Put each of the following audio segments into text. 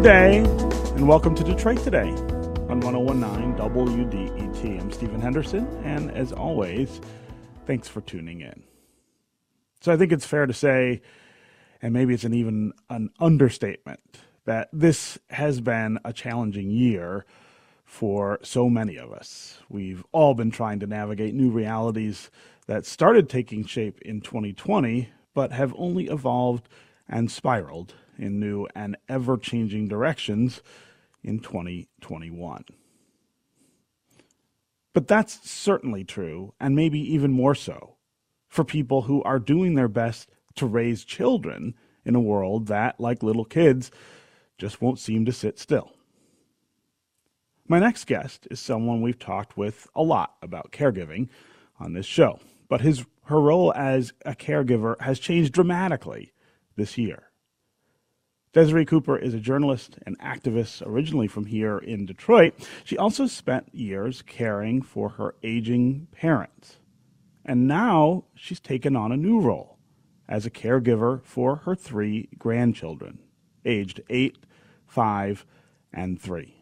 Good day, and welcome to Detroit Today on 1019 WDET. I'm Stephen Henderson, and as always, thanks for tuning in. So I think it's fair to say, and maybe it's an even an understatement, that this has been a challenging year for so many of us. We've all been trying to navigate new realities that started taking shape in 2020, but have only evolved and spiraled in new and ever changing directions in 2021. But that's certainly true, and maybe even more so, for people who are doing their best to raise children in a world that, like little kids, just won't seem to sit still. My next guest is someone we've talked with a lot about caregiving on this show, but his her role as a caregiver has changed dramatically this year. Desiree Cooper is a journalist and activist originally from here in Detroit. She also spent years caring for her aging parents. And now she's taken on a new role as a caregiver for her three grandchildren, aged eight, five, and three.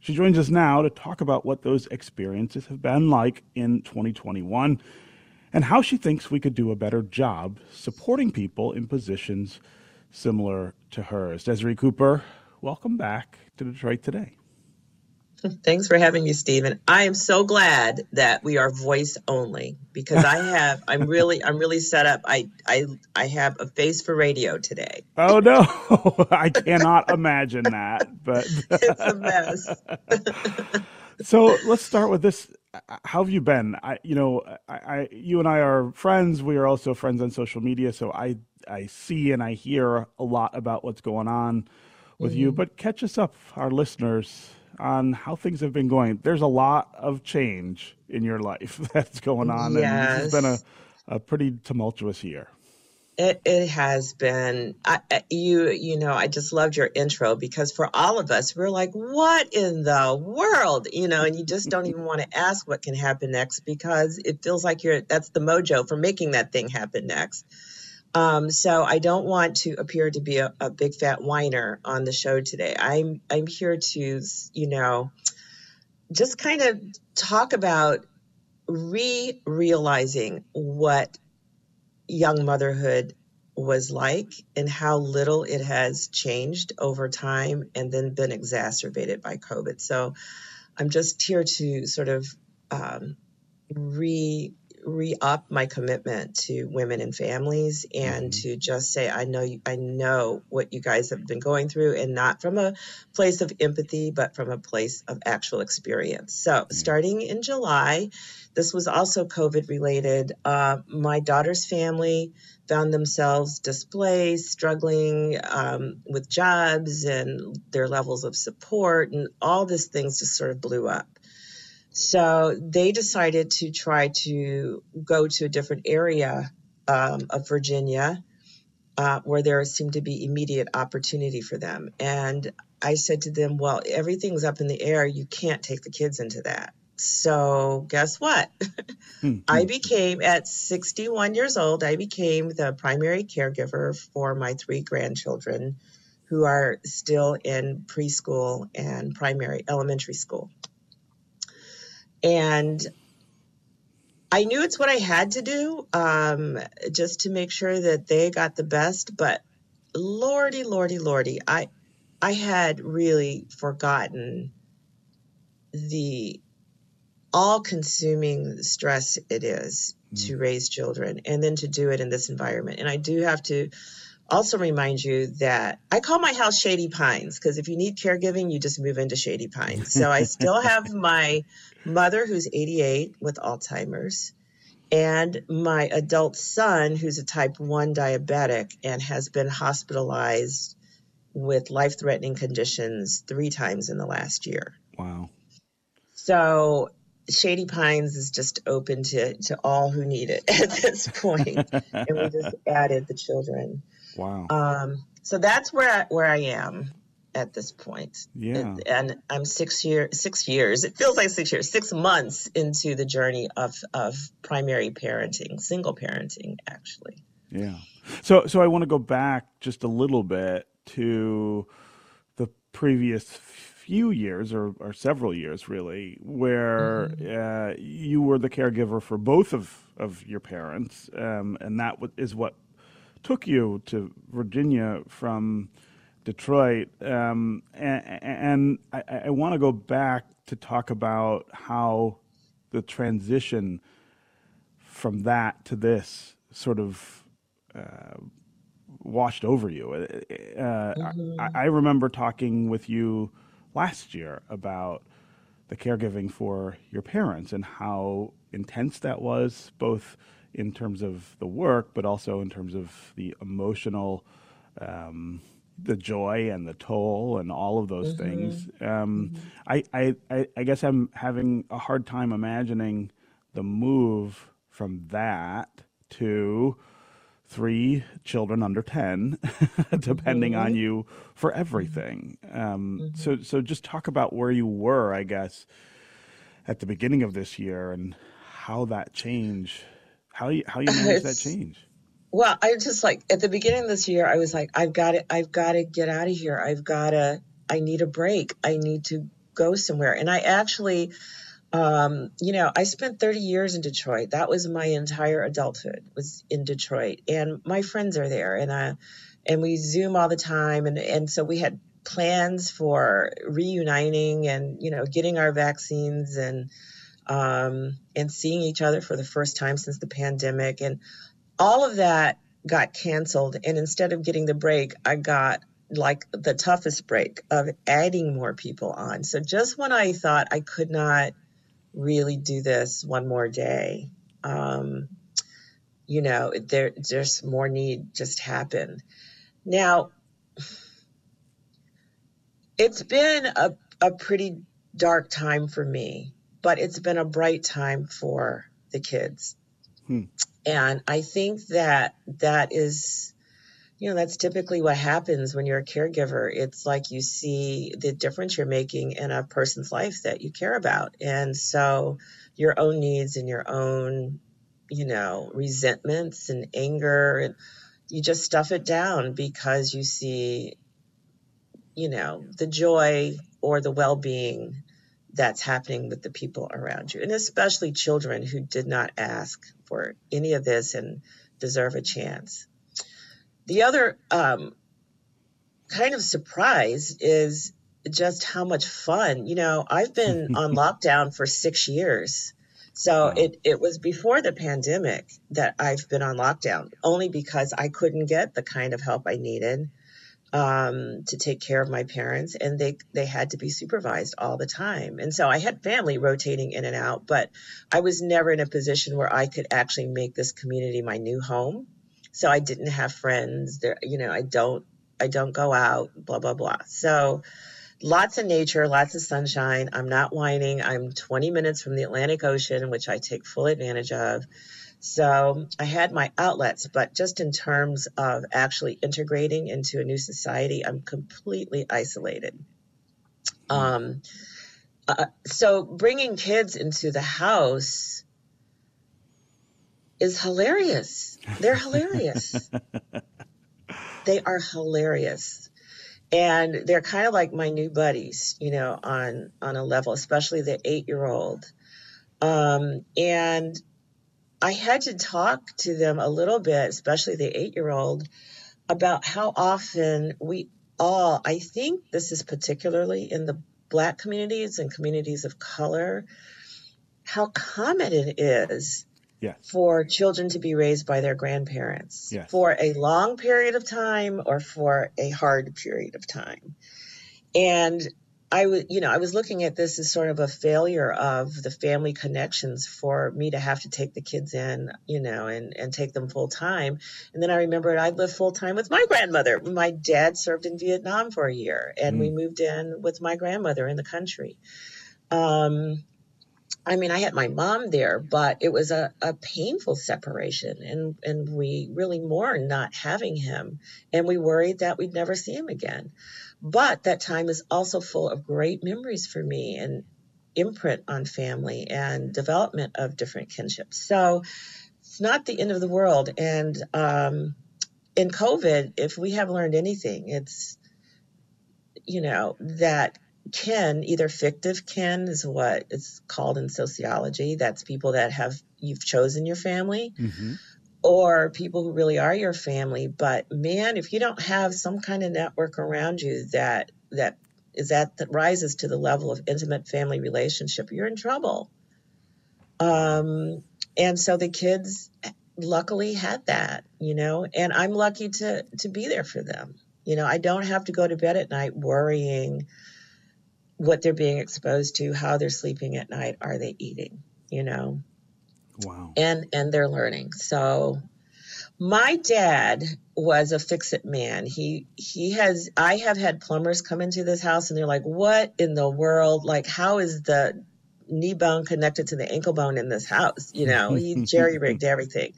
She joins us now to talk about what those experiences have been like in 2021 and how she thinks we could do a better job supporting people in positions similar to hers. Desiree Cooper, welcome back to Detroit Today. Thanks for having me, Stephen. I am so glad that we are voice only because I have I'm really I'm really set up. I I I have a face for radio today. Oh no. I cannot imagine that. But it's a mess. so let's start with this. How have you been? I you know, I, I you and I are friends. We are also friends on social media, so I I see and I hear a lot about what's going on with mm-hmm. you. But catch us up, our listeners, on how things have been going. There's a lot of change in your life that's going on, yes. and it's been a, a pretty tumultuous year. It, it has been I, you you know I just loved your intro because for all of us we're like what in the world you know and you just don't even want to ask what can happen next because it feels like you're that's the mojo for making that thing happen next um, so I don't want to appear to be a, a, big fat whiner on the show today. I'm I'm here to you know just kind of talk about re-realizing what young motherhood was like and how little it has changed over time and then been exacerbated by COVID. So I'm just here to sort of um, re re-up my commitment to women and families and mm-hmm. to just say I know you, I know what you guys have been going through and not from a place of empathy but from a place of actual experience. So mm-hmm. starting in July, this was also COVID related. Uh, my daughter's family found themselves displaced, struggling um, with jobs and their levels of support, and all these things just sort of blew up. So they decided to try to go to a different area um, of Virginia uh, where there seemed to be immediate opportunity for them. And I said to them, Well, everything's up in the air. You can't take the kids into that. So guess what? Hmm. I became at 61 years old, I became the primary caregiver for my three grandchildren who are still in preschool and primary elementary school. And I knew it's what I had to do um, just to make sure that they got the best. But lordy, lordy, lordy, I I had really forgotten the all-consuming stress it is mm. to raise children, and then to do it in this environment. And I do have to also remind you that I call my house Shady Pines because if you need caregiving, you just move into Shady Pines. So I still have my mother who's 88 with Alzheimer's, and my adult son who's a type 1 diabetic and has been hospitalized with life threatening conditions three times in the last year. Wow. So Shady Pines is just open to, to all who need it at this point. and we just added the children. Wow. Um, so that's where I, where I am at this point. Yeah. And I'm six year six years. It feels like six years, six months into the journey of of primary parenting, single parenting, actually. Yeah. So so I want to go back just a little bit to the previous few years or, or several years really where mm-hmm. uh, you were the caregiver for both of, of your parents um, and that is what took you to Virginia from Detroit um, and, and I, I want to go back to talk about how the transition from that to this sort of uh, washed over you. Uh, mm-hmm. I, I, remember talking with you last year about the caregiving for your parents and how intense that was, both in terms of the work, but also in terms of the emotional, um, the joy and the toll and all of those mm-hmm. things. Um, mm-hmm. I, I, I guess I'm having a hard time imagining the move from that to three children under 10 depending mm-hmm. on you for everything um, mm-hmm. so so just talk about where you were i guess at the beginning of this year and how that change how you how you managed that change well i just like at the beginning of this year i was like i've got to i've got to get out of here. I've got to i need a break. I need to go somewhere. And i actually um, you know, I spent 30 years in Detroit. That was my entire adulthood was in Detroit, and my friends are there, and I, and we Zoom all the time, and and so we had plans for reuniting and you know getting our vaccines and um, and seeing each other for the first time since the pandemic, and all of that got canceled. And instead of getting the break, I got like the toughest break of adding more people on. So just when I thought I could not really do this one more day. Um, you know, there there's more need just happened. Now, it's been a, a pretty dark time for me, but it's been a bright time for the kids. Hmm. And I think that that is you know, that's typically what happens when you're a caregiver. It's like you see the difference you're making in a person's life that you care about. And so your own needs and your own, you know, resentments and anger and you just stuff it down because you see, you know, the joy or the well-being that's happening with the people around you. And especially children who did not ask for any of this and deserve a chance. The other um, kind of surprise is just how much fun. You know, I've been on lockdown for six years. So wow. it, it was before the pandemic that I've been on lockdown, only because I couldn't get the kind of help I needed um, to take care of my parents, and they they had to be supervised all the time. And so I had family rotating in and out, but I was never in a position where I could actually make this community my new home. So I didn't have friends there. You know, I don't, I don't go out, blah, blah, blah. So lots of nature, lots of sunshine. I'm not whining. I'm 20 minutes from the Atlantic Ocean, which I take full advantage of. So I had my outlets, but just in terms of actually integrating into a new society, I'm completely isolated. Um, uh, so bringing kids into the house is hilarious. They're hilarious. they are hilarious. And they're kind of like my new buddies, you know, on on a level, especially the 8-year-old. Um, and I had to talk to them a little bit, especially the 8-year-old, about how often we all, I think this is particularly in the black communities and communities of color, how common it is yes. for children to be raised by their grandparents yes. for a long period of time or for a hard period of time. And I was, you know, I was looking at this as sort of a failure of the family connections for me to have to take the kids in, you know, and, and take them full time. And then I remembered I lived full time with my grandmother. My dad served in Vietnam for a year and mm. we moved in with my grandmother in the country. Um, I mean, I had my mom there, but it was a, a painful separation, and, and we really mourned not having him, and we worried that we'd never see him again. But that time is also full of great memories for me and imprint on family and development of different kinships. So it's not the end of the world. And um, in COVID, if we have learned anything, it's you know, that kin, either fictive kin is what it's called in sociology. That's people that have you've chosen your family. Mm-hmm. Or people who really are your family, but man, if you don't have some kind of network around you that that is that that rises to the level of intimate family relationship, you're in trouble. Um, and so the kids luckily had that, you know, and I'm lucky to to be there for them. You know, I don't have to go to bed at night worrying what they're being exposed to, how they're sleeping at night, are they eating, you know. Wow. And and they're learning. So my dad was a fix it man. He he has I have had plumbers come into this house and they're like, "What in the world? Like how is the knee bone connected to the ankle bone in this house. You know, he jerry rigged everything.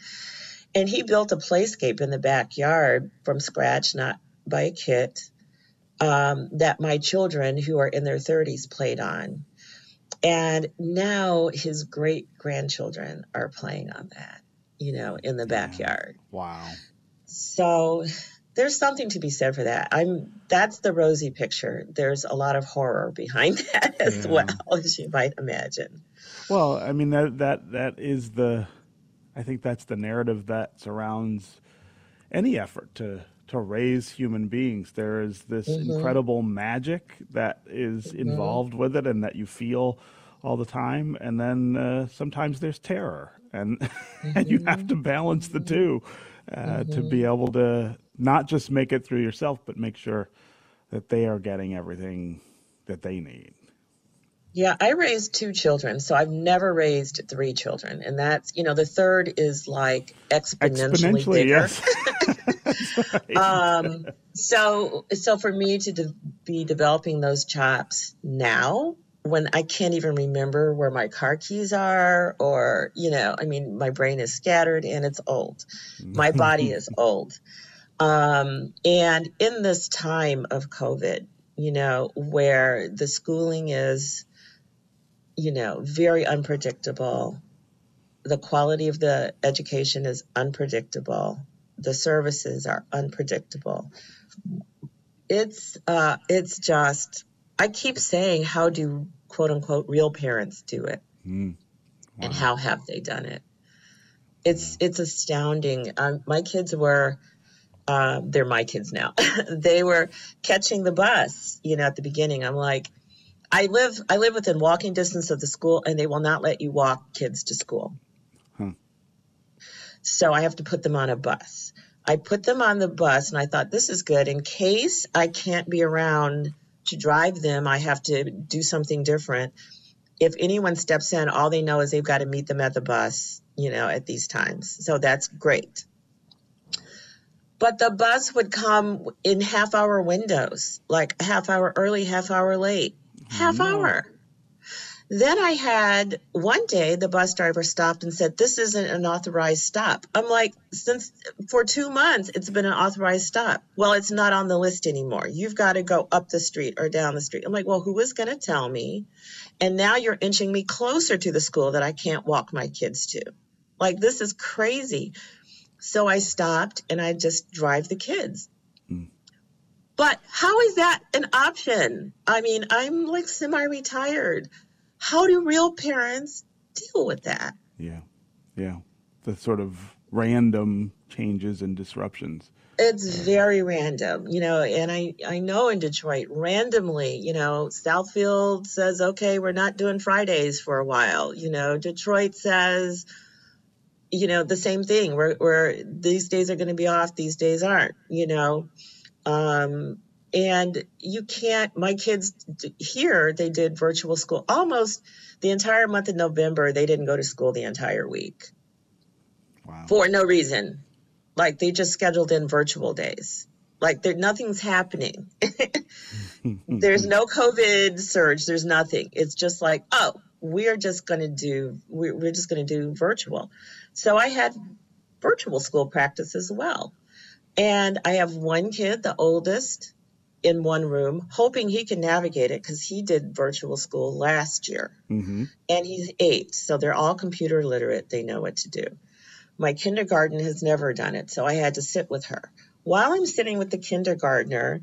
And he built a playscape in the backyard from scratch, not by a kit, um, that my children who are in their 30s played on. And now his great grandchildren are playing on that, you know, in the backyard. Wow. So there's something to be said for that. I'm that's the rosy picture. There's a lot of horror behind that as yeah. well as you might imagine. Well, I mean that that that is the I think that's the narrative that surrounds any effort to to raise human beings. There is this mm-hmm. incredible magic that is mm-hmm. involved with it and that you feel all the time and then uh, sometimes there's terror and mm-hmm. and you have to balance the two uh, to be mm-hmm. able to not just make it through yourself, but make sure that they are getting everything that they need. Yeah, I raised two children, so I've never raised three children, and that's you know the third is like exponentially, exponentially bigger. Yes. um, so so for me to de- be developing those chops now when I can't even remember where my car keys are, or you know, I mean, my brain is scattered and it's old. My body is old. Um, and in this time of COVID, you know, where the schooling is, you know, very unpredictable, the quality of the education is unpredictable, the services are unpredictable. It's uh, it's just I keep saying, how do quote unquote real parents do it, mm. wow. and how have they done it? It's yeah. it's astounding. Um, my kids were uh, they're my kids now. they were catching the bus, you know, at the beginning. I'm like, I live I live within walking distance of the school, and they will not let you walk kids to school. Hmm. So I have to put them on a bus. I put them on the bus, and I thought this is good in case I can't be around to drive them. I have to do something different. If anyone steps in, all they know is they've got to meet them at the bus, you know, at these times. So that's great but the bus would come in half hour windows, like half hour early, half hour late, half no. hour. Then I had one day the bus driver stopped and said, This isn't an authorized stop. I'm like, Since for two months, it's been an authorized stop. Well, it's not on the list anymore. You've got to go up the street or down the street. I'm like, Well, who is going to tell me? And now you're inching me closer to the school that I can't walk my kids to. Like, this is crazy. So I stopped and I just drive the kids. But how is that an option? I mean, I'm like semi retired. How do real parents deal with that? Yeah. Yeah. The sort of random changes and disruptions. It's very random, you know, and I, I know in Detroit, randomly, you know, Southfield says, okay, we're not doing Fridays for a while. You know, Detroit says, you know, the same thing where, where these days are going to be off, these days aren't, you know. Um, and you can't, my kids here, they did virtual school almost the entire month of November. They didn't go to school the entire week wow. for no reason. Like they just scheduled in virtual days. Like there, nothing's happening. There's no COVID surge. There's nothing. It's just like, oh, we're just going to do, we're, we're just going to do virtual. So I had virtual school practice as well. And I have one kid, the oldest, in one room, hoping he can navigate it because he did virtual school last year. Mm-hmm. And he's eight, so they're all computer literate. They know what to do. My kindergarten has never done it, so I had to sit with her. While I'm sitting with the kindergartner,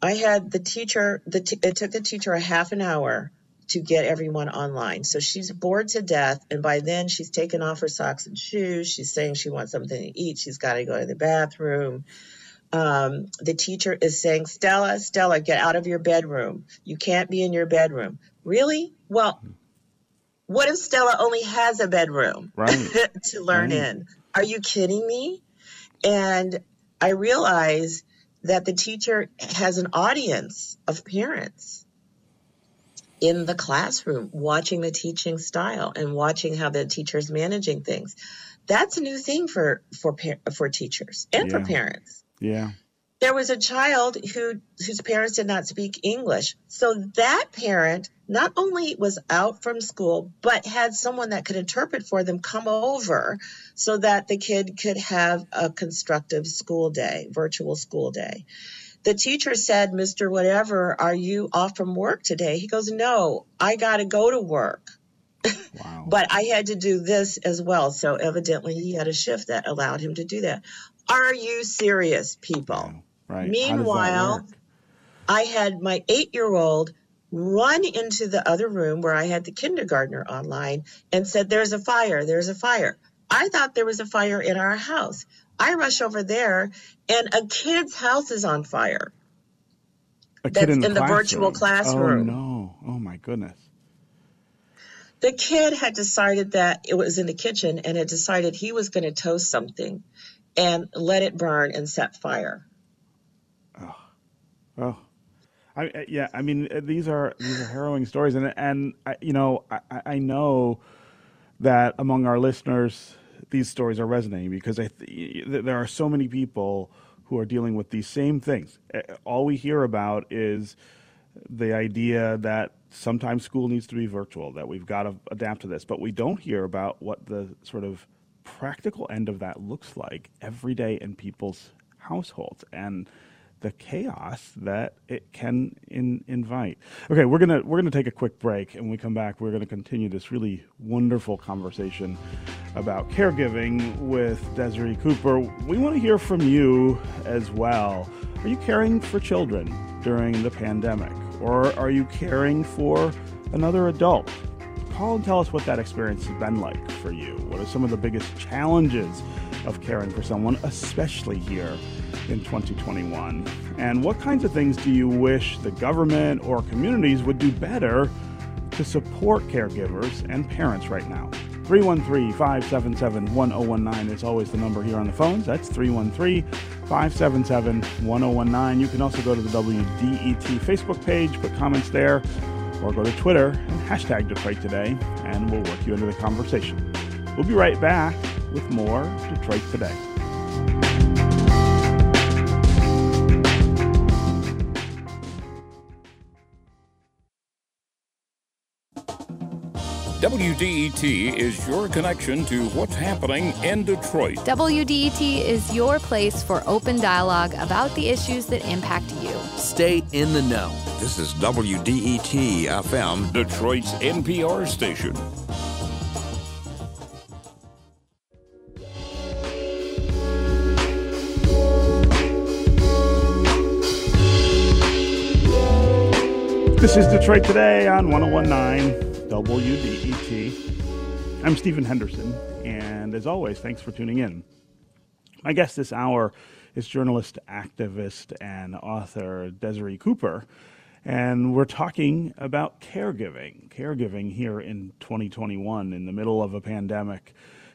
I had the teacher, the t- it took the teacher a half an hour to get everyone online. So she's bored to death. And by then she's taken off her socks and shoes. She's saying she wants something to eat. She's got to go to the bathroom. Um, the teacher is saying, Stella, Stella, get out of your bedroom. You can't be in your bedroom. Really? Well, what if Stella only has a bedroom right. to learn right. in? Are you kidding me? And I realize that the teacher has an audience of parents in the classroom watching the teaching style and watching how the teacher is managing things. That's a new thing for for for teachers and yeah. for parents. Yeah there was a child who whose parents did not speak English. So that parent not only was out from school, but had someone that could interpret for them come over so that the kid could have a constructive school day, virtual school day. The teacher said, Mr. Whatever, are you off from work today? He goes, No, I got to go to work. Wow. but I had to do this as well. So evidently he had a shift that allowed him to do that. Are you serious, people? Right. Meanwhile, I had my eight year old run into the other room where I had the kindergartner online and said, There's a fire, there's a fire. I thought there was a fire in our house. I rush over there and a kid's house is on fire. A kid in the, in the virtual classroom. Oh no. Oh my goodness. The kid had decided that it was in the kitchen and had decided he was going to toast something and let it burn and set fire. Oh, oh. I, yeah, I mean uh, these are these are harrowing stories, and and I, you know I, I know that among our listeners these stories are resonating because th- there are so many people who are dealing with these same things. All we hear about is the idea that sometimes school needs to be virtual, that we've got to adapt to this, but we don't hear about what the sort of practical end of that looks like every day in people's households and the chaos that it can in, invite. Okay, we're gonna we're gonna take a quick break, and when we come back, we're gonna continue this really wonderful conversation about caregiving with Desiree Cooper. We want to hear from you as well. Are you caring for children during the pandemic, or are you caring for another adult? Call and tell us what that experience has been like for you. What are some of the biggest challenges of caring for someone, especially here in 2021? And what kinds of things do you wish the government or communities would do better to support caregivers and parents right now? 313 577 1019 is always the number here on the phones. That's 313 577 1019. You can also go to the WDET Facebook page, put comments there, or go to Twitter and hashtag Detroit Today, and we'll work you into the conversation. We'll be right back with more Detroit Today. WDET is your connection to what's happening in Detroit. WDET is your place for open dialogue about the issues that impact you. Stay in the know. This is WDET FM, Detroit's NPR station. This is Detroit Today on 1019 WDET. I'm Stephen Henderson, and as always, thanks for tuning in. My guest this hour is journalist, activist, and author Desiree Cooper, and we're talking about caregiving. Caregiving here in 2021, in the middle of a pandemic,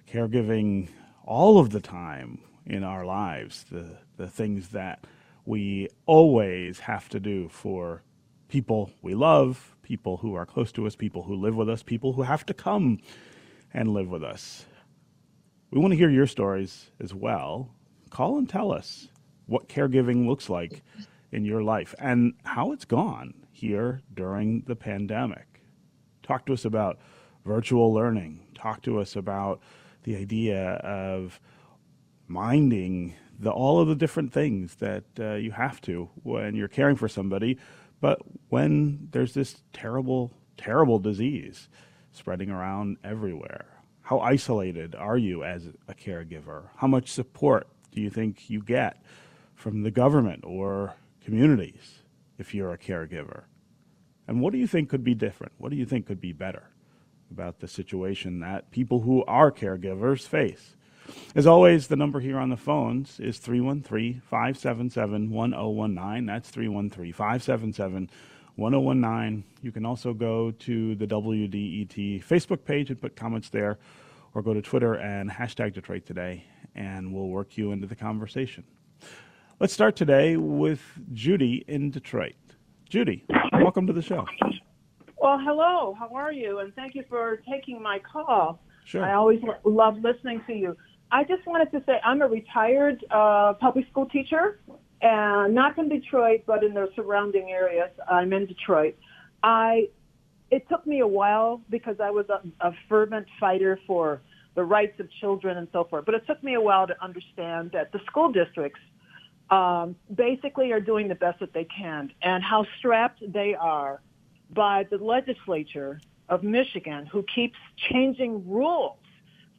caregiving all of the time in our lives, the, the things that we always have to do for people we love, people who are close to us, people who live with us, people who have to come and live with us. We want to hear your stories as well. Call and tell us what caregiving looks like in your life and how it's gone here during the pandemic. Talk to us about virtual learning. Talk to us about the idea of minding the, all of the different things that uh, you have to when you're caring for somebody but when there's this terrible, terrible disease spreading around everywhere, how isolated are you as a caregiver? How much support do you think you get from the government or communities if you're a caregiver? And what do you think could be different? What do you think could be better about the situation that people who are caregivers face? As always, the number here on the phones is 313 577 1019. That's 313 577 1019. You can also go to the WDET Facebook page and put comments there, or go to Twitter and hashtag Detroit Today, and we'll work you into the conversation. Let's start today with Judy in Detroit. Judy, welcome to the show. Well, hello. How are you? And thank you for taking my call. Sure. I always lo- love listening to you. I just wanted to say I'm a retired uh, public school teacher, and not in Detroit, but in the surrounding areas. I'm in Detroit. I it took me a while because I was a, a fervent fighter for the rights of children and so forth. But it took me a while to understand that the school districts um, basically are doing the best that they can, and how strapped they are by the legislature of Michigan, who keeps changing rules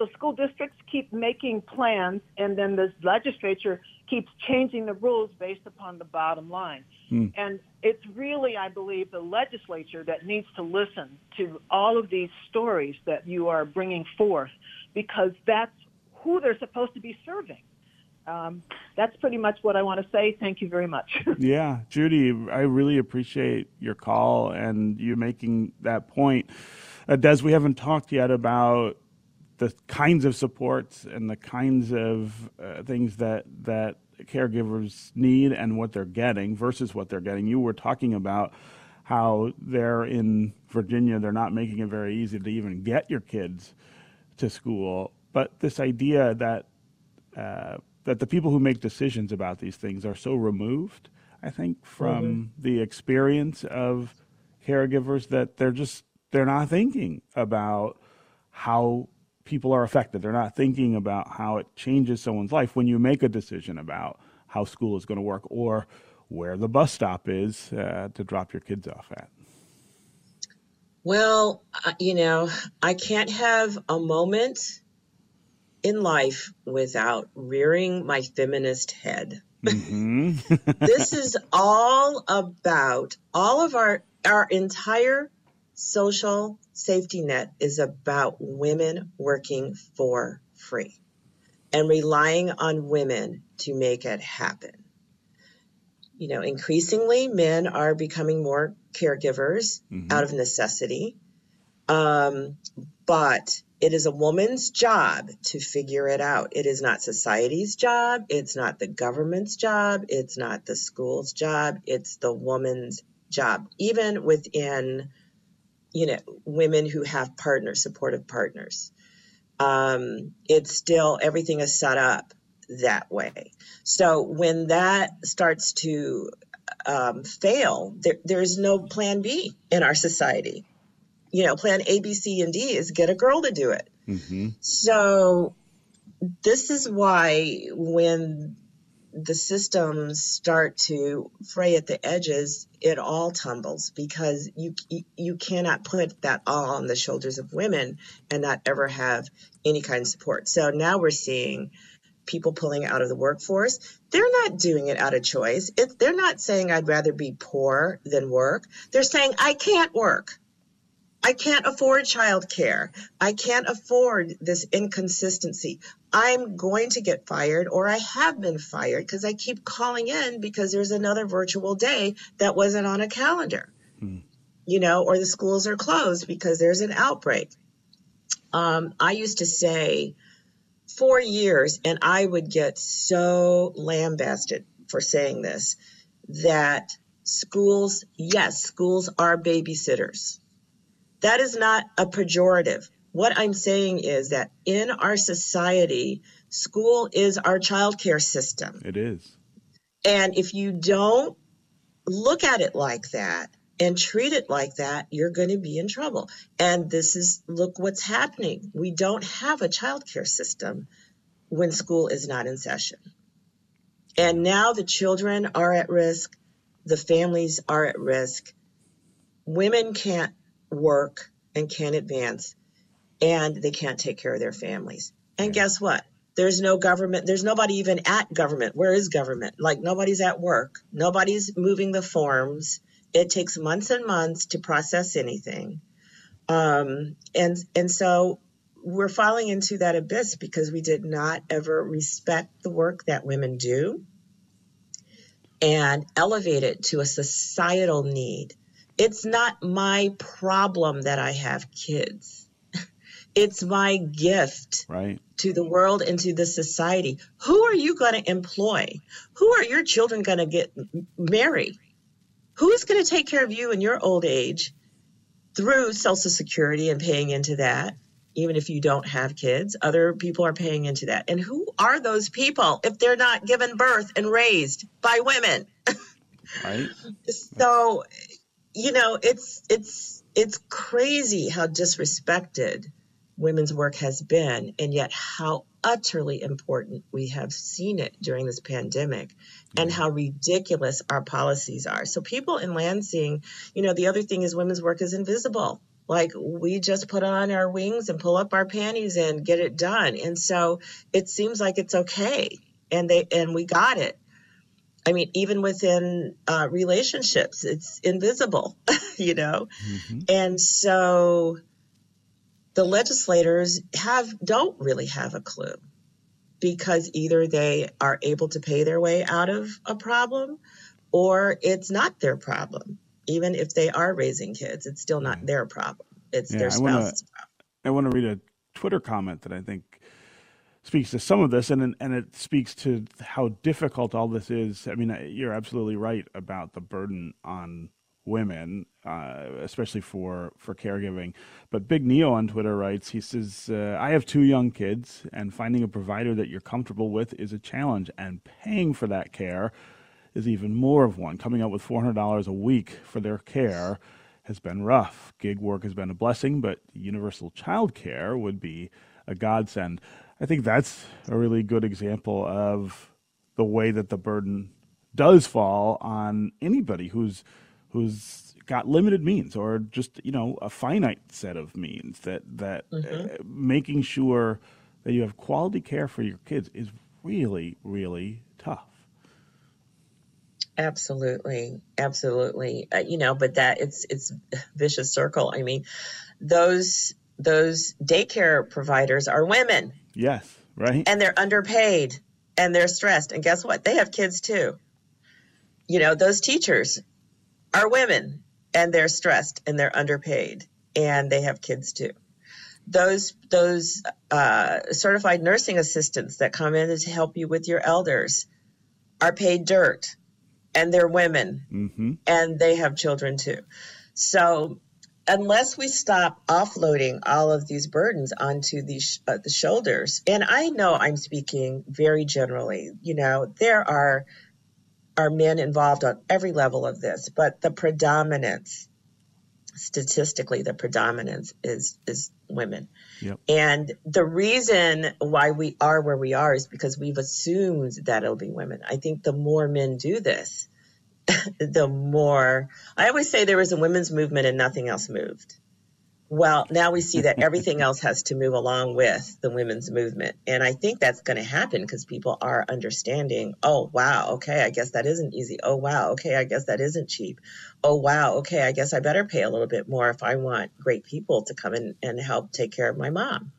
so school districts keep making plans, and then the legislature keeps changing the rules based upon the bottom line. Hmm. And it's really, I believe, the legislature that needs to listen to all of these stories that you are bringing forth, because that's who they're supposed to be serving. Um, that's pretty much what I want to say. Thank you very much. Yeah, Judy, I really appreciate your call and you making that point. Uh, Des, we haven't talked yet about the kinds of supports and the kinds of uh, things that that caregivers need and what they're getting versus what they're getting. You were talking about how they're in Virginia, they're not making it very easy to even get your kids to school. But this idea that uh, that the people who make decisions about these things are so removed, I think, from the experience of caregivers that they're just they're not thinking about how people are affected. They're not thinking about how it changes someone's life when you make a decision about how school is going to work or where the bus stop is uh, to drop your kids off at. Well, you know, I can't have a moment in life without rearing my feminist head. hmm this is all about all of our our entire social safety net is about women working for free and relying on women to make it happen. You know, increasingly men are becoming more caregivers out of necessity. Um, but it is a woman's job to figure it out. It is not society's job. It's not the government's job. It's not the school's job. It's the woman's job. Even within, you know, women who have partners, supportive partners, um, it's still everything is set up that way. So when that starts to um, fail, there, there's no plan B in our society. You know, plan A, B, C, and D is get a girl to do it. hmm So this is why when the systems start to fray at the edges, it all tumbles because you you cannot put that all on the shoulders of women and not ever have any kind of support. So now we're seeing people pulling out of the workforce. They're not doing it out of choice. It, they're not saying I'd rather be poor than work. They're saying I can't work. I can't afford childcare. I can't afford this inconsistency. I'm going to get fired or I have been fired because I keep calling in because there's another virtual day that wasn't on a calendar. You know, or the schools are closed because there's an outbreak. Um, I used to say for years, and I would get so lambasted for saying this that schools, yes, schools are babysitters. That is not a pejorative. What I'm saying is that in our society, school is our childcare system. It is. And if you don't look at it like that and treat it like that, you're going to be in trouble. And this is, look what's happening. We don't have a childcare system when school is not in session. And now the children are at risk, the families are at risk. Women can't work and can't advance, and they can't take care of their families. And guess what? There's no government. There's nobody even at government. Where is government? Like nobody's at work. Nobody's moving the forms. It takes months and months to process anything. Um, and and so we're falling into that abyss because we did not ever respect the work that women do and elevate it to a societal need. It's not my problem that I have kids. It's my gift Right. to the world and to the society. Who are you going to employ? Who are your children going to get marry? Who's going to take care of you in your old age through Social Security and paying into that? Even if you don't have kids, other people are paying into that. And who are those people if they're not given birth and raised by women? Right. so you know it's it's it's crazy how disrespected women's work has been and yet how utterly important we have seen it during this pandemic and how ridiculous our policies are. So people in lansing you know the other thing is women's work is invisible. Like we just put on our wings and pull up our panties and get it done. And so it seems like it's okay and they and we got it I mean, even within uh, relationships, it's invisible, you know? And so the legislators have don't really have a clue because either they are able to pay their way out of a problem or it's not their problem. Even if they are raising kids, it's still not their problem. It's Yeah, their I wanna- spouse's problem. I want to read a Twitter comment that I think speaks to some of this, and and it speaks to how difficult all this is. I mean, you're absolutely right about the burden on women, uh, especially for for caregiving. But Big Neo on Twitter writes, he says, uh, "I have two young kids, and finding a provider that you're comfortable with is a challenge, and paying for that care." Is even more of one. Coming up with $400 a week for their care has been rough. Gig work has been a blessing, but universal child care would be a godsend. I think that's a really good example of the way that the burden does fall on anybody who's who's got limited means or just you know a finite set of means that that uh, making sure that you have quality care for your kids is really really tough Absolutely, absolutely. Uh, you know, but that it's it's vicious circle. I mean, those those daycare providers are women yes right and they're underpaid and they're stressed. And guess what? They have kids too. You know, those teachers are women and they're stressed and they're underpaid and they have kids too. Those those uh, certified nursing assistants that come in to help you with your elders are paid dirt and they're women hmm and they have children too. So unless we stop offloading all of these burdens onto these uh, the shoulders, and I know I'm speaking very generally. You know, there are are men involved on every level of this, but the predominance, statistically, the predominance is is women. Yep. And the reason why we are where we are is because we've assumed that it'll be women. I think the more men do this, the more I always say there was a women's movement and nothing else moved. Well, now we see that everything else has to move along with the women's movement. And I think that's going to happen because people are understanding, oh, wow, okay, I guess that isn't easy. Oh, wow, okay, I guess that isn't cheap. Oh, wow, okay, I guess I better pay a little bit more if I want great people to come in and help take care of my mom.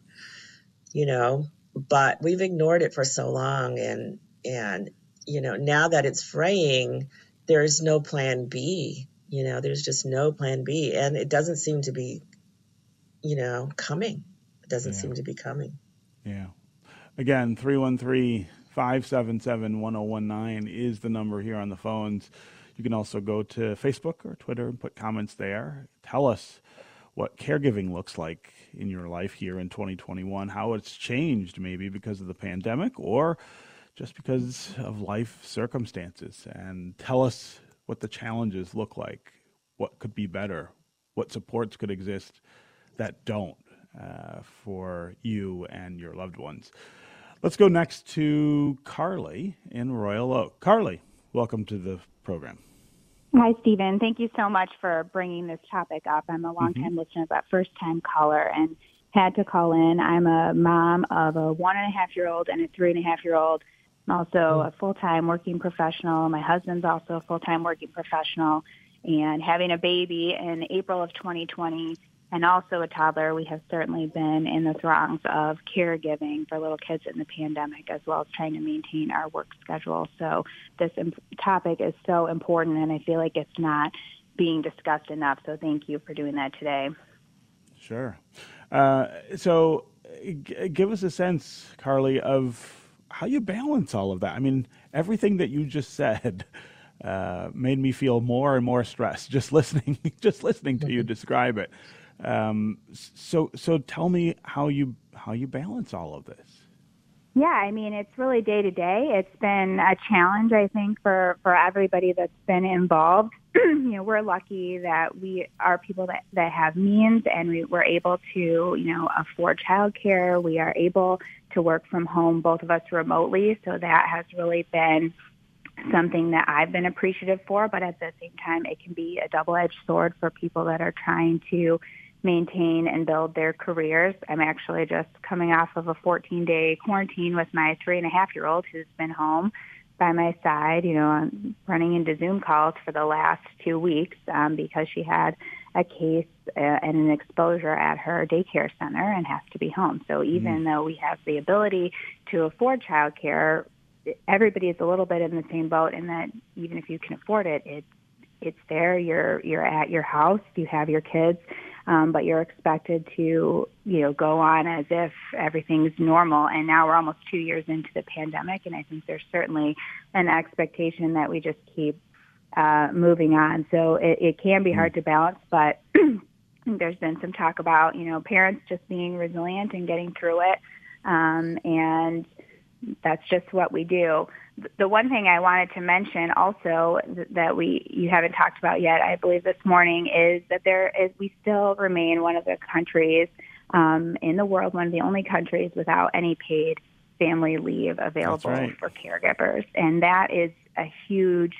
You know, but we've ignored it for so long and and you know, now that it's fraying, there's no plan B. You know, there's just no plan B. And it doesn't seem to be, you know, coming. It doesn't Yeah. seem to be coming. Yeah. Again, 313 577 1019 is the number here on the phones. You can also go to Facebook or Twitter and put comments there. Tell us what caregiving looks like in your life here in 2021, how it's changed maybe because of the pandemic or just because of life circumstances. And tell us what the challenges look like, what could be better, what supports could exist that don't uh, for you and your loved ones. Let's go next to Carly in Royal Oak. Carly, welcome to the program. Hi, Stephen. Thank you so much for bringing this topic up. I'm a longtime listener, but first time caller. And had to call in. I'm a mom of a one and a half year old and a three and a half year old. I'm also a full time working professional. My husband's also a full time working professional. And having a baby in April of 2020 and also a toddler, we have certainly been in the throngs of caregiving for little kids in the pandemic, as well as trying to maintain our work schedule. So this imp- topic is so important, and I feel like it's not being discussed enough. So thank you for doing that today. Sure. Uh, so g- give us a sense, Carly, of how you balance all of that. I mean, everything that you just said. Uh, made me feel more and more stressed just listening, just listening to you describe it. Um, so, so tell me how you how you balance all of this. Yeah, I mean, it's really day to day. It's been a challenge, I think, for, for everybody that's been involved. you know, we're lucky that we are people that, that have means and we, we're able to, you know, afford childcare. We are able to work from home, both of us remotely. So that has really been something that I've been appreciative for. But at the same time, it can be a double edged sword for people that are trying to maintain and build their careers. I'm actually just coming off of a 14 day quarantine with my three and a half year old who's been home by my side, you know, running into Zoom calls for the last two weeks um, because she had a case uh, and an exposure at her daycare center and has to be home. So even mm. though we have the ability to afford childcare, everybody is a little bit in the same boat in that even if you can afford it, it's it's there. You're you're at your house. You have your kids um, but you're expected to, you know, go on as if everything's normal. And now we're almost two years into the pandemic, and I think there's certainly an expectation that we just keep uh, moving on. So it, it can be hard to balance, but there's been some talk about, you know, parents just being resilient and getting through it. Um, and that's just what we do the one thing I wanted to mention also that we you haven't talked about yet, I believe this morning, is that there is we still remain one of the countries um, in the world, one of the only countries without any paid family leave available right. for caregivers, and that is a huge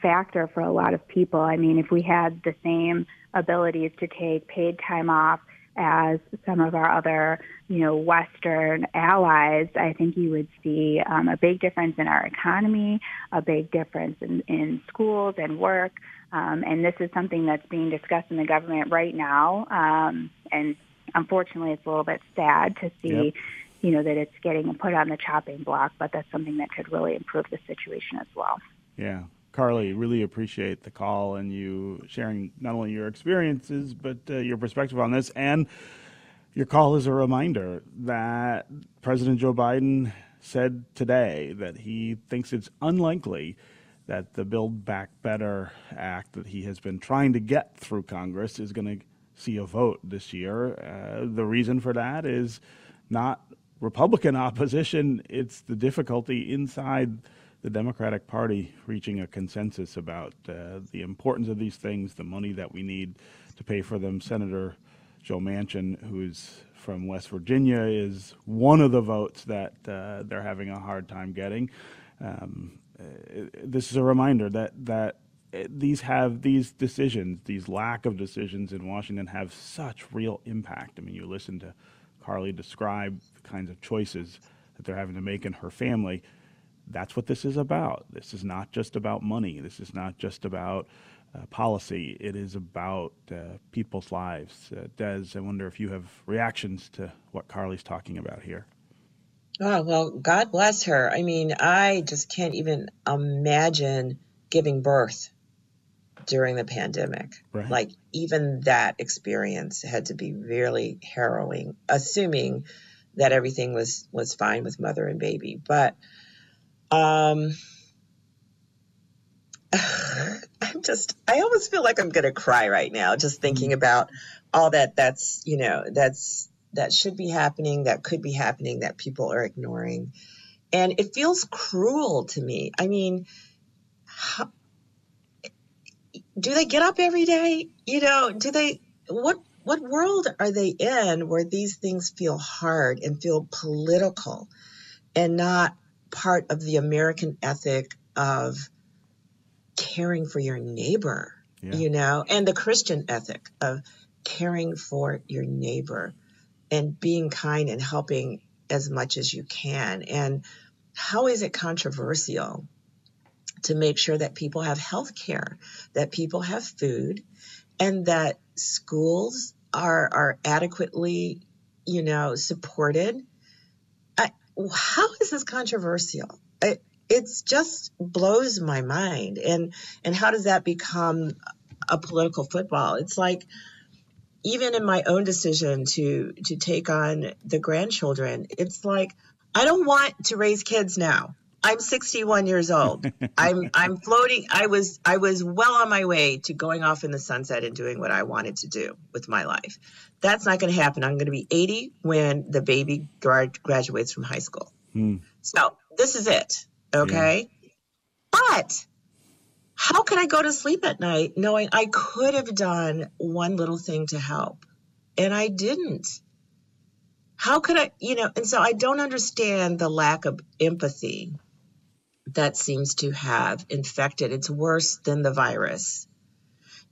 factor for a lot of people. I mean, if we had the same abilities to take paid time off as some of our other, you know, Western allies, I think you would see um, a big difference in our economy, a big difference in, in schools and work. Um, and this is something that's being discussed in the government right now. Um, and unfortunately, it's a little bit sad to see, yep. you know, that it's getting put on the chopping block. But that's something that could really improve the situation as well. Yeah, Carly, really appreciate the call and you sharing not only your experiences, but uh, your perspective on this. And your call is a reminder that President Joe Biden said today that he thinks it's unlikely that the Build Back Better Act that he has been trying to get through Congress is going to see a vote this year. Uh, the reason for that is not Republican opposition, it's the difficulty inside the Democratic Party reaching a consensus about uh, the importance of these things, the money that we need to pay for them. Senator Joe Manchin, who's from West Virginia, is one of the votes that uh, they're having a hard time getting. Um, uh, this is a reminder that that these have these decisions, these lack of decisions in Washington, have such real impact. I mean, you listen to Carly describe the kinds of choices that they're having to make in her family that's what this is about. This is not just about money. This is not just about uh, policy. It is about uh, people's lives. Uh, Des, I wonder if you have reactions to what Carly's talking about here. Oh, well, God bless her. I mean, I just can't even imagine giving birth during the pandemic. Right. Like, even that experience had to be really harrowing, assuming that everything was, was fine with mother and baby. But um, I'm just, I almost feel like I'm going to cry right now just thinking mm-hmm. about all that that's, you know, that's, that should be happening, that could be happening, that people are ignoring. And it feels cruel to me. I mean, how, do they get up every day? You know, do they, what, what world are they in where these things feel hard and feel political and not part of the American ethic of caring for your neighbor, yeah. you know, and the Christian ethic of caring for your neighbor. and being kind and helping as much as you can. And how is it controversial to make sure that people have health care, that people have food, and that schools are are adequately, you know, supported? How is this controversial? It, it's just blows my mind. And and how does that become a political football? It's like even in my own decision to to take on the grandchildren, it's like I don't want to raise kids now. I'm 61 years old. I'm I'm floating. I was I was well on my way to going off in the sunset and doing what I wanted to do with my life. That's not going to happen. I'm going to be 80 when the baby grad- graduates from high school. Hmm. So this is it. Okay. Yeah. But how can I go to sleep at night knowing I could have done one little thing to help and I didn't? How could I, you know, and so I don't understand the lack of empathy that seems to have infected. It's worse than the virus.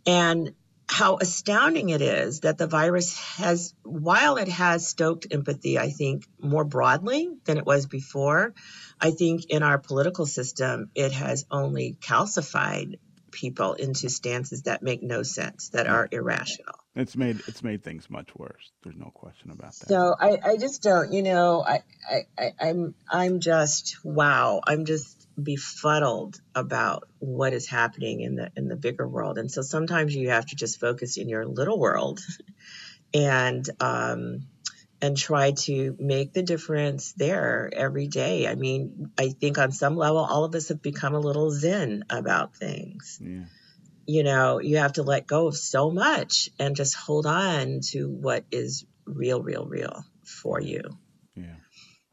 And how astounding it is that the virus has, while it has stoked empathy, I think, more broadly than it was before, I think in our political system, it has only calcified people into stances that make no sense, that are irrational. It's made it's made things much worse. There's no question about that. So I, I just don't, you know, I, I, I I'm I'm just wow. I'm just befuddled about what is happening in the in the bigger world. And so sometimes you have to just focus in your little world and um and try to make the difference there every day. I mean, I think on some level, all of us have become a little zen about things. Yeah. You know, you have to let go of so much and just hold on to what is real, real, real for you. Yeah.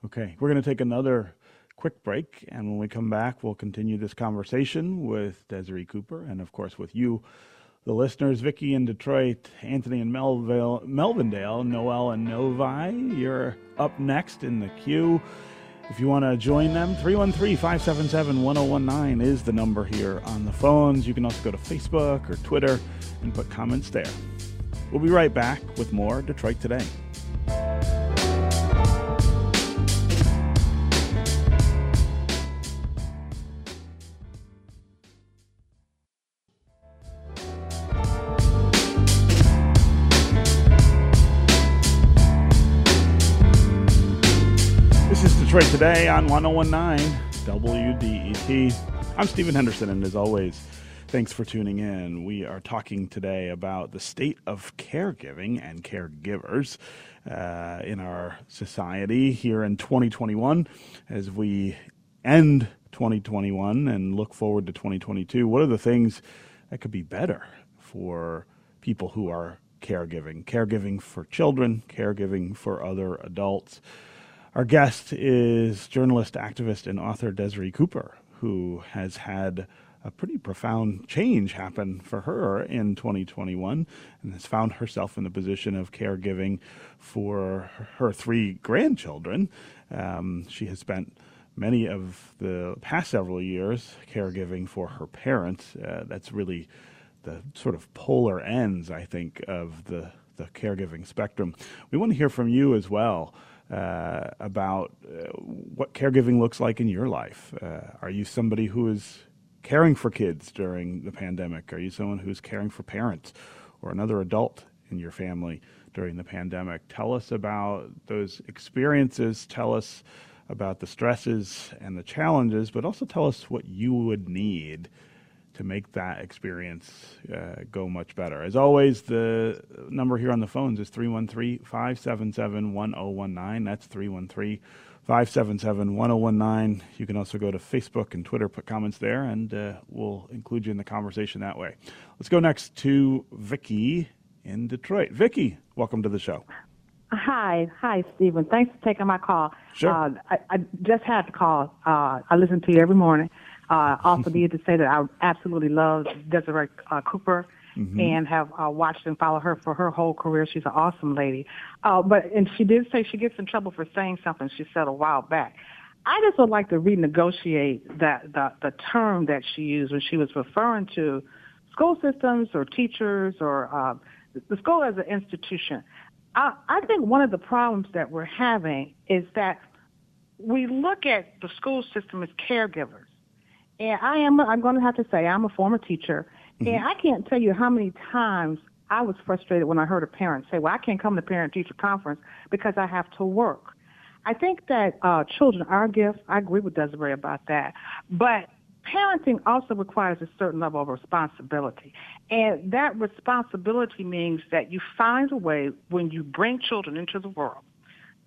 Okay. We're going to take another quick break. And when we come back, we'll continue this conversation with Desiree Cooper and, of course, with you the listeners, Vicki in Detroit, Anthony in Melville, Melvindale, Noel and Novi. You're up next in the queue. If you want to join them, 313 577 1019 is the number here on the phones. You can also go to Facebook or Twitter and put comments there. We'll be right back with more Detroit Today. Today on 1019 WDET. I'm Stephen Henderson, and as always, thanks for tuning in. We are talking today about the state of caregiving and caregivers uh, in our society here in 2021 as we end 2021 and look forward to 2022. What are the things that could be better for people who are caregiving? Caregiving for children, caregiving for other adults. Our guest is journalist, activist, and author Desiree Cooper, who has had a pretty profound change happen for her in 2021 and has found herself in the position of caregiving for her three grandchildren. Um, she has spent many of the past several years caregiving for her parents. Uh, that's really the sort of polar ends, I think, of the, the caregiving spectrum. We want to hear from you as well uh, about uh, what caregiving looks like in your life. Uh, are you somebody who is caring for kids during the pandemic? Are you someone who's caring for parents or another adult in your family during the pandemic? Tell us about those experiences. Tell us about the stresses and the challenges, but also tell us what you would need to make that experience uh, go much better. As always, the number here on the phones is 313 577 1019. That's 313 577 1019. You can also go to Facebook and Twitter, put comments there, and uh, we'll include you in the conversation that way. Let's go next to Vicki in Detroit. Vicki, welcome to the show. Hi, hi, Stephen. Thanks for taking my call. Sure. Uh, I, I, just had to call. Uh, I listen to you every morning. Uh, also needed to say that I absolutely love Desiree uh, Cooper. Mm-hmm. and have uh, watched and followed her for her whole career. She's an awesome lady. Uh, but and she did say she gets in trouble for saying something she said a while back. I just would like to renegotiate that the the term that she used when she was referring to school systems or teachers or uh, the school as an institution. I, I think one of the problems that we're having is that we look at the school system as caregivers. And I am, I'm going to have to say, I'm a former teacher. Mm-hmm. And I can't tell you how many times I was frustrated when I heard a parent say, well, I can't come to parent teacher conference because I have to work. I think that uh, children are gifts. I agree with Desiree about that. But parenting also requires a certain level of responsibility. And that responsibility means that you find a way when you bring children into the world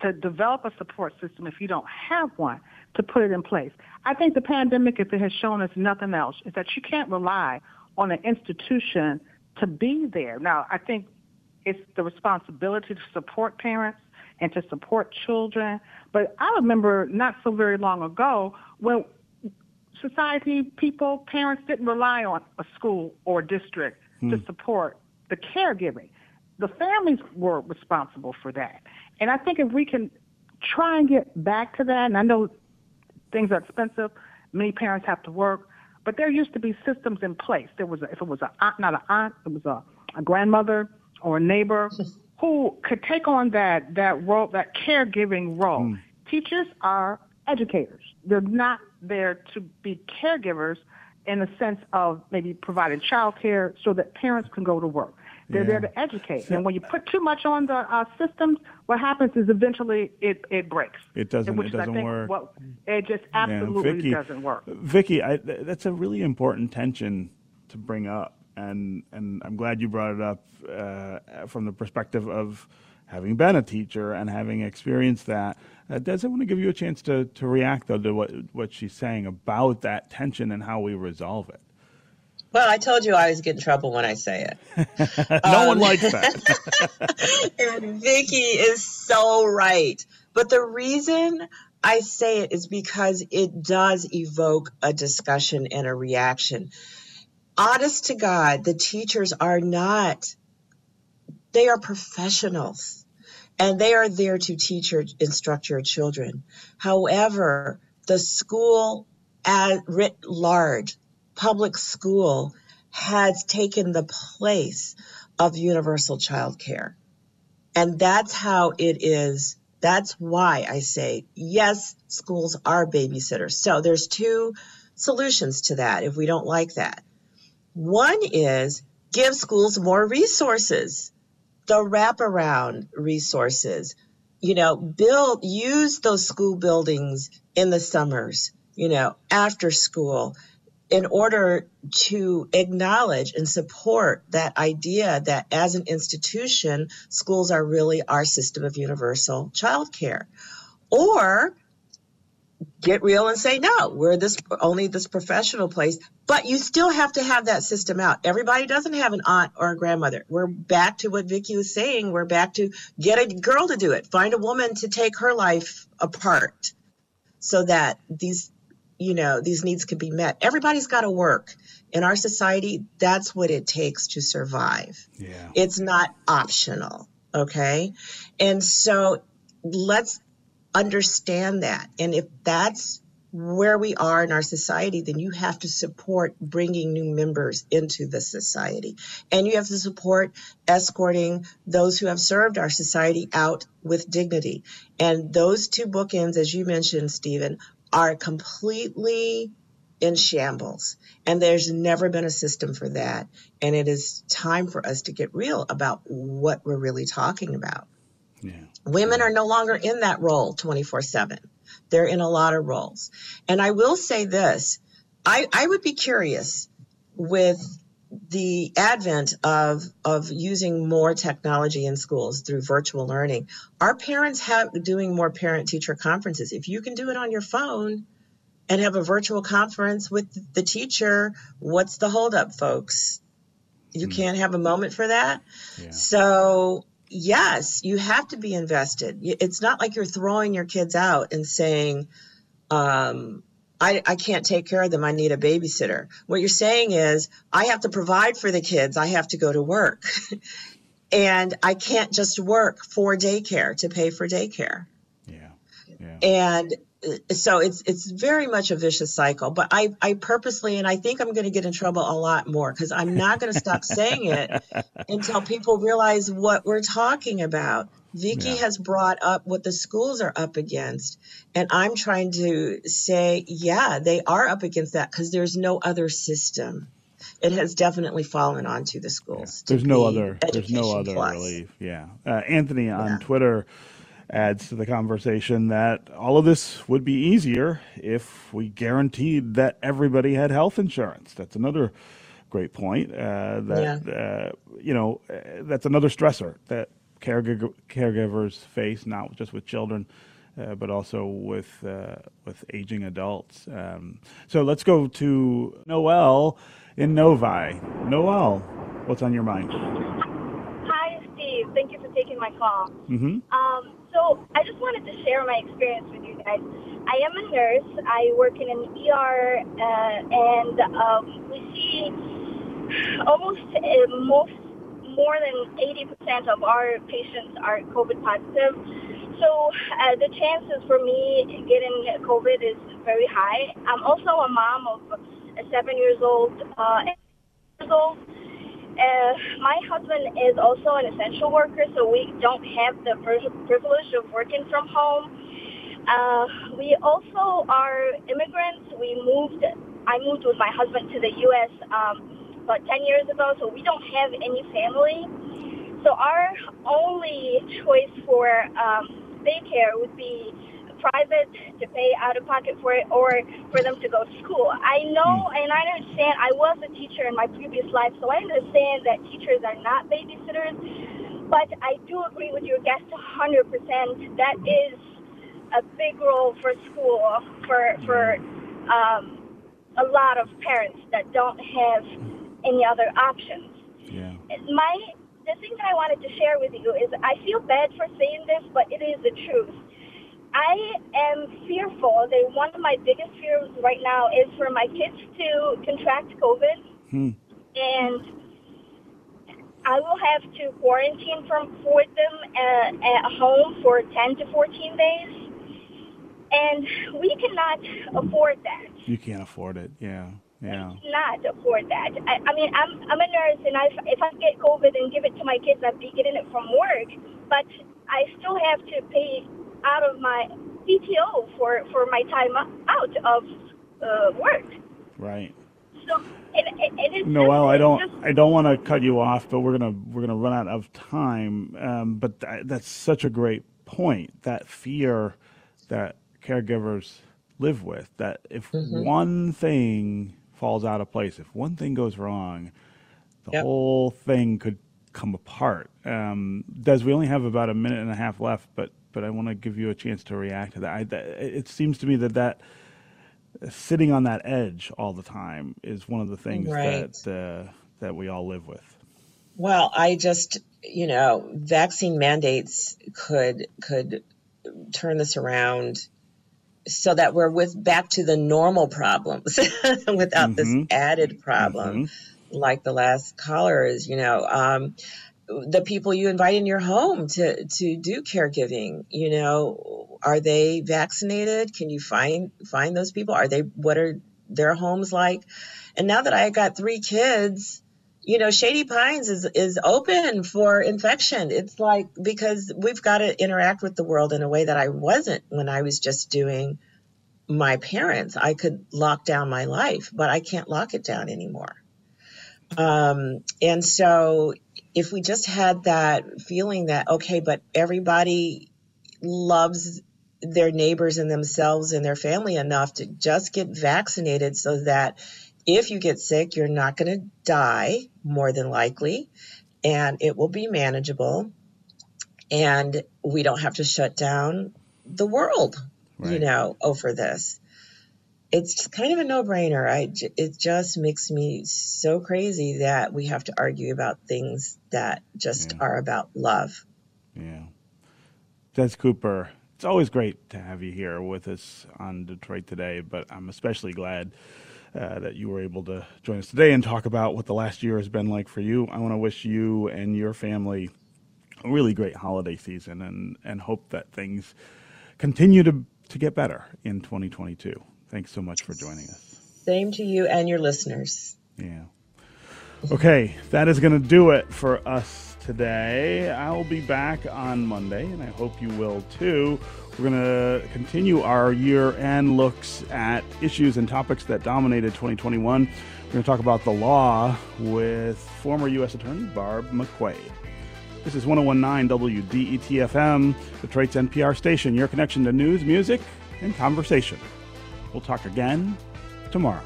to develop a support system if you don't have one to put it in place. I think the pandemic, if it has shown us nothing else, is that you can't rely on an institution to be there. Now, I think it's the responsibility to support parents and to support children. But I remember not so very long ago when society, people, parents didn't rely on a school or district hmm. to support the caregiving. The families were responsible for that. And I think if we can try and get back to that, and I know things are expensive, many parents have to work, but there used to be systems in place. There was, a, if it was a aunt, not an aunt, it was a, a grandmother or a neighbor who could take on that that role, that caregiving role. Mm. Teachers are educators. They're not there to be caregivers in the sense of maybe providing childcare so that parents can go to work. They're yeah. there to educate. And when you put too much on the uh, systems, what happens is eventually it, it breaks. It doesn't. Which it doesn't think, work. Well, it just absolutely yeah, Vicki, doesn't work. Vicki, I, that's a really important tension to bring up, and and I'm glad you brought it up uh, from the perspective of having been a teacher and having experienced that. Uh, Des I want to give you a chance to, to react though to what what she's saying about that tension and how we resolve it? Well, I told you I always get in trouble when I say it. no um, one likes that. and Vicki is so right. But the reason I say it is because it does evoke a discussion and a reaction. Honest to God, the teachers are not, they are professionals and they are there to teach or instruct your children. However, the school at writ large public school has taken the place of universal child care. And that's how it is. That's why I say, yes, schools are babysitters. So there's two solutions to that if we don't like that. One is give schools more resources, the wraparound resources. You know, build, use those school buildings in the summers, you know, after school, in order to acknowledge and support that idea that as an institution, schools are really our system of universal childcare. Or get real and say, no, we're this only this professional place, but you still have to have that system out. Everybody doesn't have an aunt or a grandmother. We're back to what Vicki was saying. We're back to get a girl to do it. Find a woman to take her life apart so that these you know, these needs can be met. Everybody's got to work. In our society, that's what it takes to survive. Yeah. It's not optional. Okay. And so let's understand that. And if that's where we are in our society, then you have to support bringing new members into the society. And you have to support escorting those who have served our society out with dignity. And those two bookends, as you mentioned, Stephen, are completely in shambles. And there's never been a system for that. And it is time for us to get real about what we're really talking about. Yeah. Women are no longer in that role 24 7. They're in a lot of roles. And I will say this I, I would be curious with the advent of of using more technology in schools through virtual learning. Our parents have doing more parent teacher conferences. If you can do it on your phone and have a virtual conference with the teacher what's the holdup folks? You mm. can't have a moment for that? Yeah. so yes you have to be invested. It's not like you're throwing your kids out and saying um, I, I can't take care of them. I need a babysitter. What you're saying is, I have to provide for the kids. I have to go to work. and I can't just work for daycare to pay for daycare. Yeah. yeah. And uh, so it's it's very much a vicious cycle. But I, I purposely, and I think I'm going to get in trouble a lot more because I'm not going to stop saying it until people realize what we're talking about. Vicki Yeah. has brought up what the schools are up against. And I'm trying to say, yeah, they are up against that because there's no other system. It has definitely fallen onto the schools. to There's no be other. There's no other plus. relief. Yeah. Uh, Anthony on Yeah. Twitter adds to the conversation that all of this would be easier if we guaranteed that everybody had health insurance. That's another great point. Uh, that uh, you know, uh, that's another stressor that caregiver, caregivers face, not just with children. Uh, but also with uh, with aging adults. Um, so let's go to Noel in Novi. Noel, what's on your mind? Hi, Steve. Thank you for taking my call. Mm-hmm. Um, so I just wanted to share my experience with you guys. I am a nurse. I work in an ER, uh, and um, we see almost uh, most more than 80% of our patients are COVID positive. So uh, the chances for me getting COVID is very high. I'm also a mom of a seven years old, uh, years old. Uh, my husband is also an essential worker, so we don't have the pri- privilege of working from home. Uh, we also are immigrants. We moved. I moved with my husband to the U.S. Um, about 10 years ago, so we don't have any family. So our only choice for um, daycare would be private to pay out of pocket for it or for them to go to school. I know and I understand I was a teacher in my previous life, so I understand that teachers are not babysitters. But I do agree with your guest 100%. That is a big role for school for for um, a lot of parents that don't have any other options. Yeah. My the thing that I wanted to share with you is I feel bad for saying this, but it is the truth. I am fearful that one of my biggest fears right now is for my kids to contract COVID, Hmm. and I will have to quarantine from for them uh, at home for 10 to 14 days, and we cannot afford that You can't afford it. Yeah. Yeah. not afford that. I, I mean, I'm I'm a nurse, and I, if I get COVID and give it to my kids, I'd be getting it from work. But I still have to pay out of my PTO for for my time out of uh, work. Right. So it, it, it is. Noel, just, I don't just- I don't want to cut you off, but we're gonna we're gonna run out of time. Um, but th- that's such a great point. That fear that caregivers live with. That if one thing falls out of place, if one thing goes wrong, the Yep. whole thing could come apart. Um, Des, we only have about a minute and a half left, but but I want to give you a chance to react to that. I, that. It seems to me that that sitting on that edge all the time is one of the things Right. that uh, that we all live with. Well, I just, you know, vaccine mandates could could turn this around so that we're with back to the normal problems without this Mhm. added problem like the last caller is, you know, um, the people you invite in your home to to do caregiving, you know, are they vaccinated? Can you find find those people? Are they what are their homes like? And now that I got three kids, you know, Shady Pines is is open for infection. It's like because we've got to interact with the world in a way that I wasn't when I was just doing my parents. I could lock down my life, but I can't lock it down anymore. Um, and so if we just had that feeling that okay, but everybody loves their neighbors and themselves and their family enough to just get vaccinated so that if you get sick, you're not going to die more than likely, and it will be manageable. And we don't have to shut down the world, you know, over this. It's kind of a no-brainer. I, j- it just makes me so crazy that we have to argue about things that just Yeah. are about love. Yeah. Des Cooper, it's always great to have you here with us on Detroit today, but I'm especially glad uh, that you were able to join us today and talk about what the last year has been like for you. I want to wish you and your family a really great holiday season and, and hope that things continue to, to get better in 2022. Thanks so much for joining us. Same to you and your listeners. Yeah. Okay, that is going to do it for us today. I'll be back on Monday, and I hope you will too. We're going to continue our year end looks at issues and topics that dominated 2021. We're going to talk about the law with former U.S. Attorney Barb McQuade. This is 1019 WDET-FM, Detroit's NPR station, your connection to news, music, and conversation. We'll talk again tomorrow.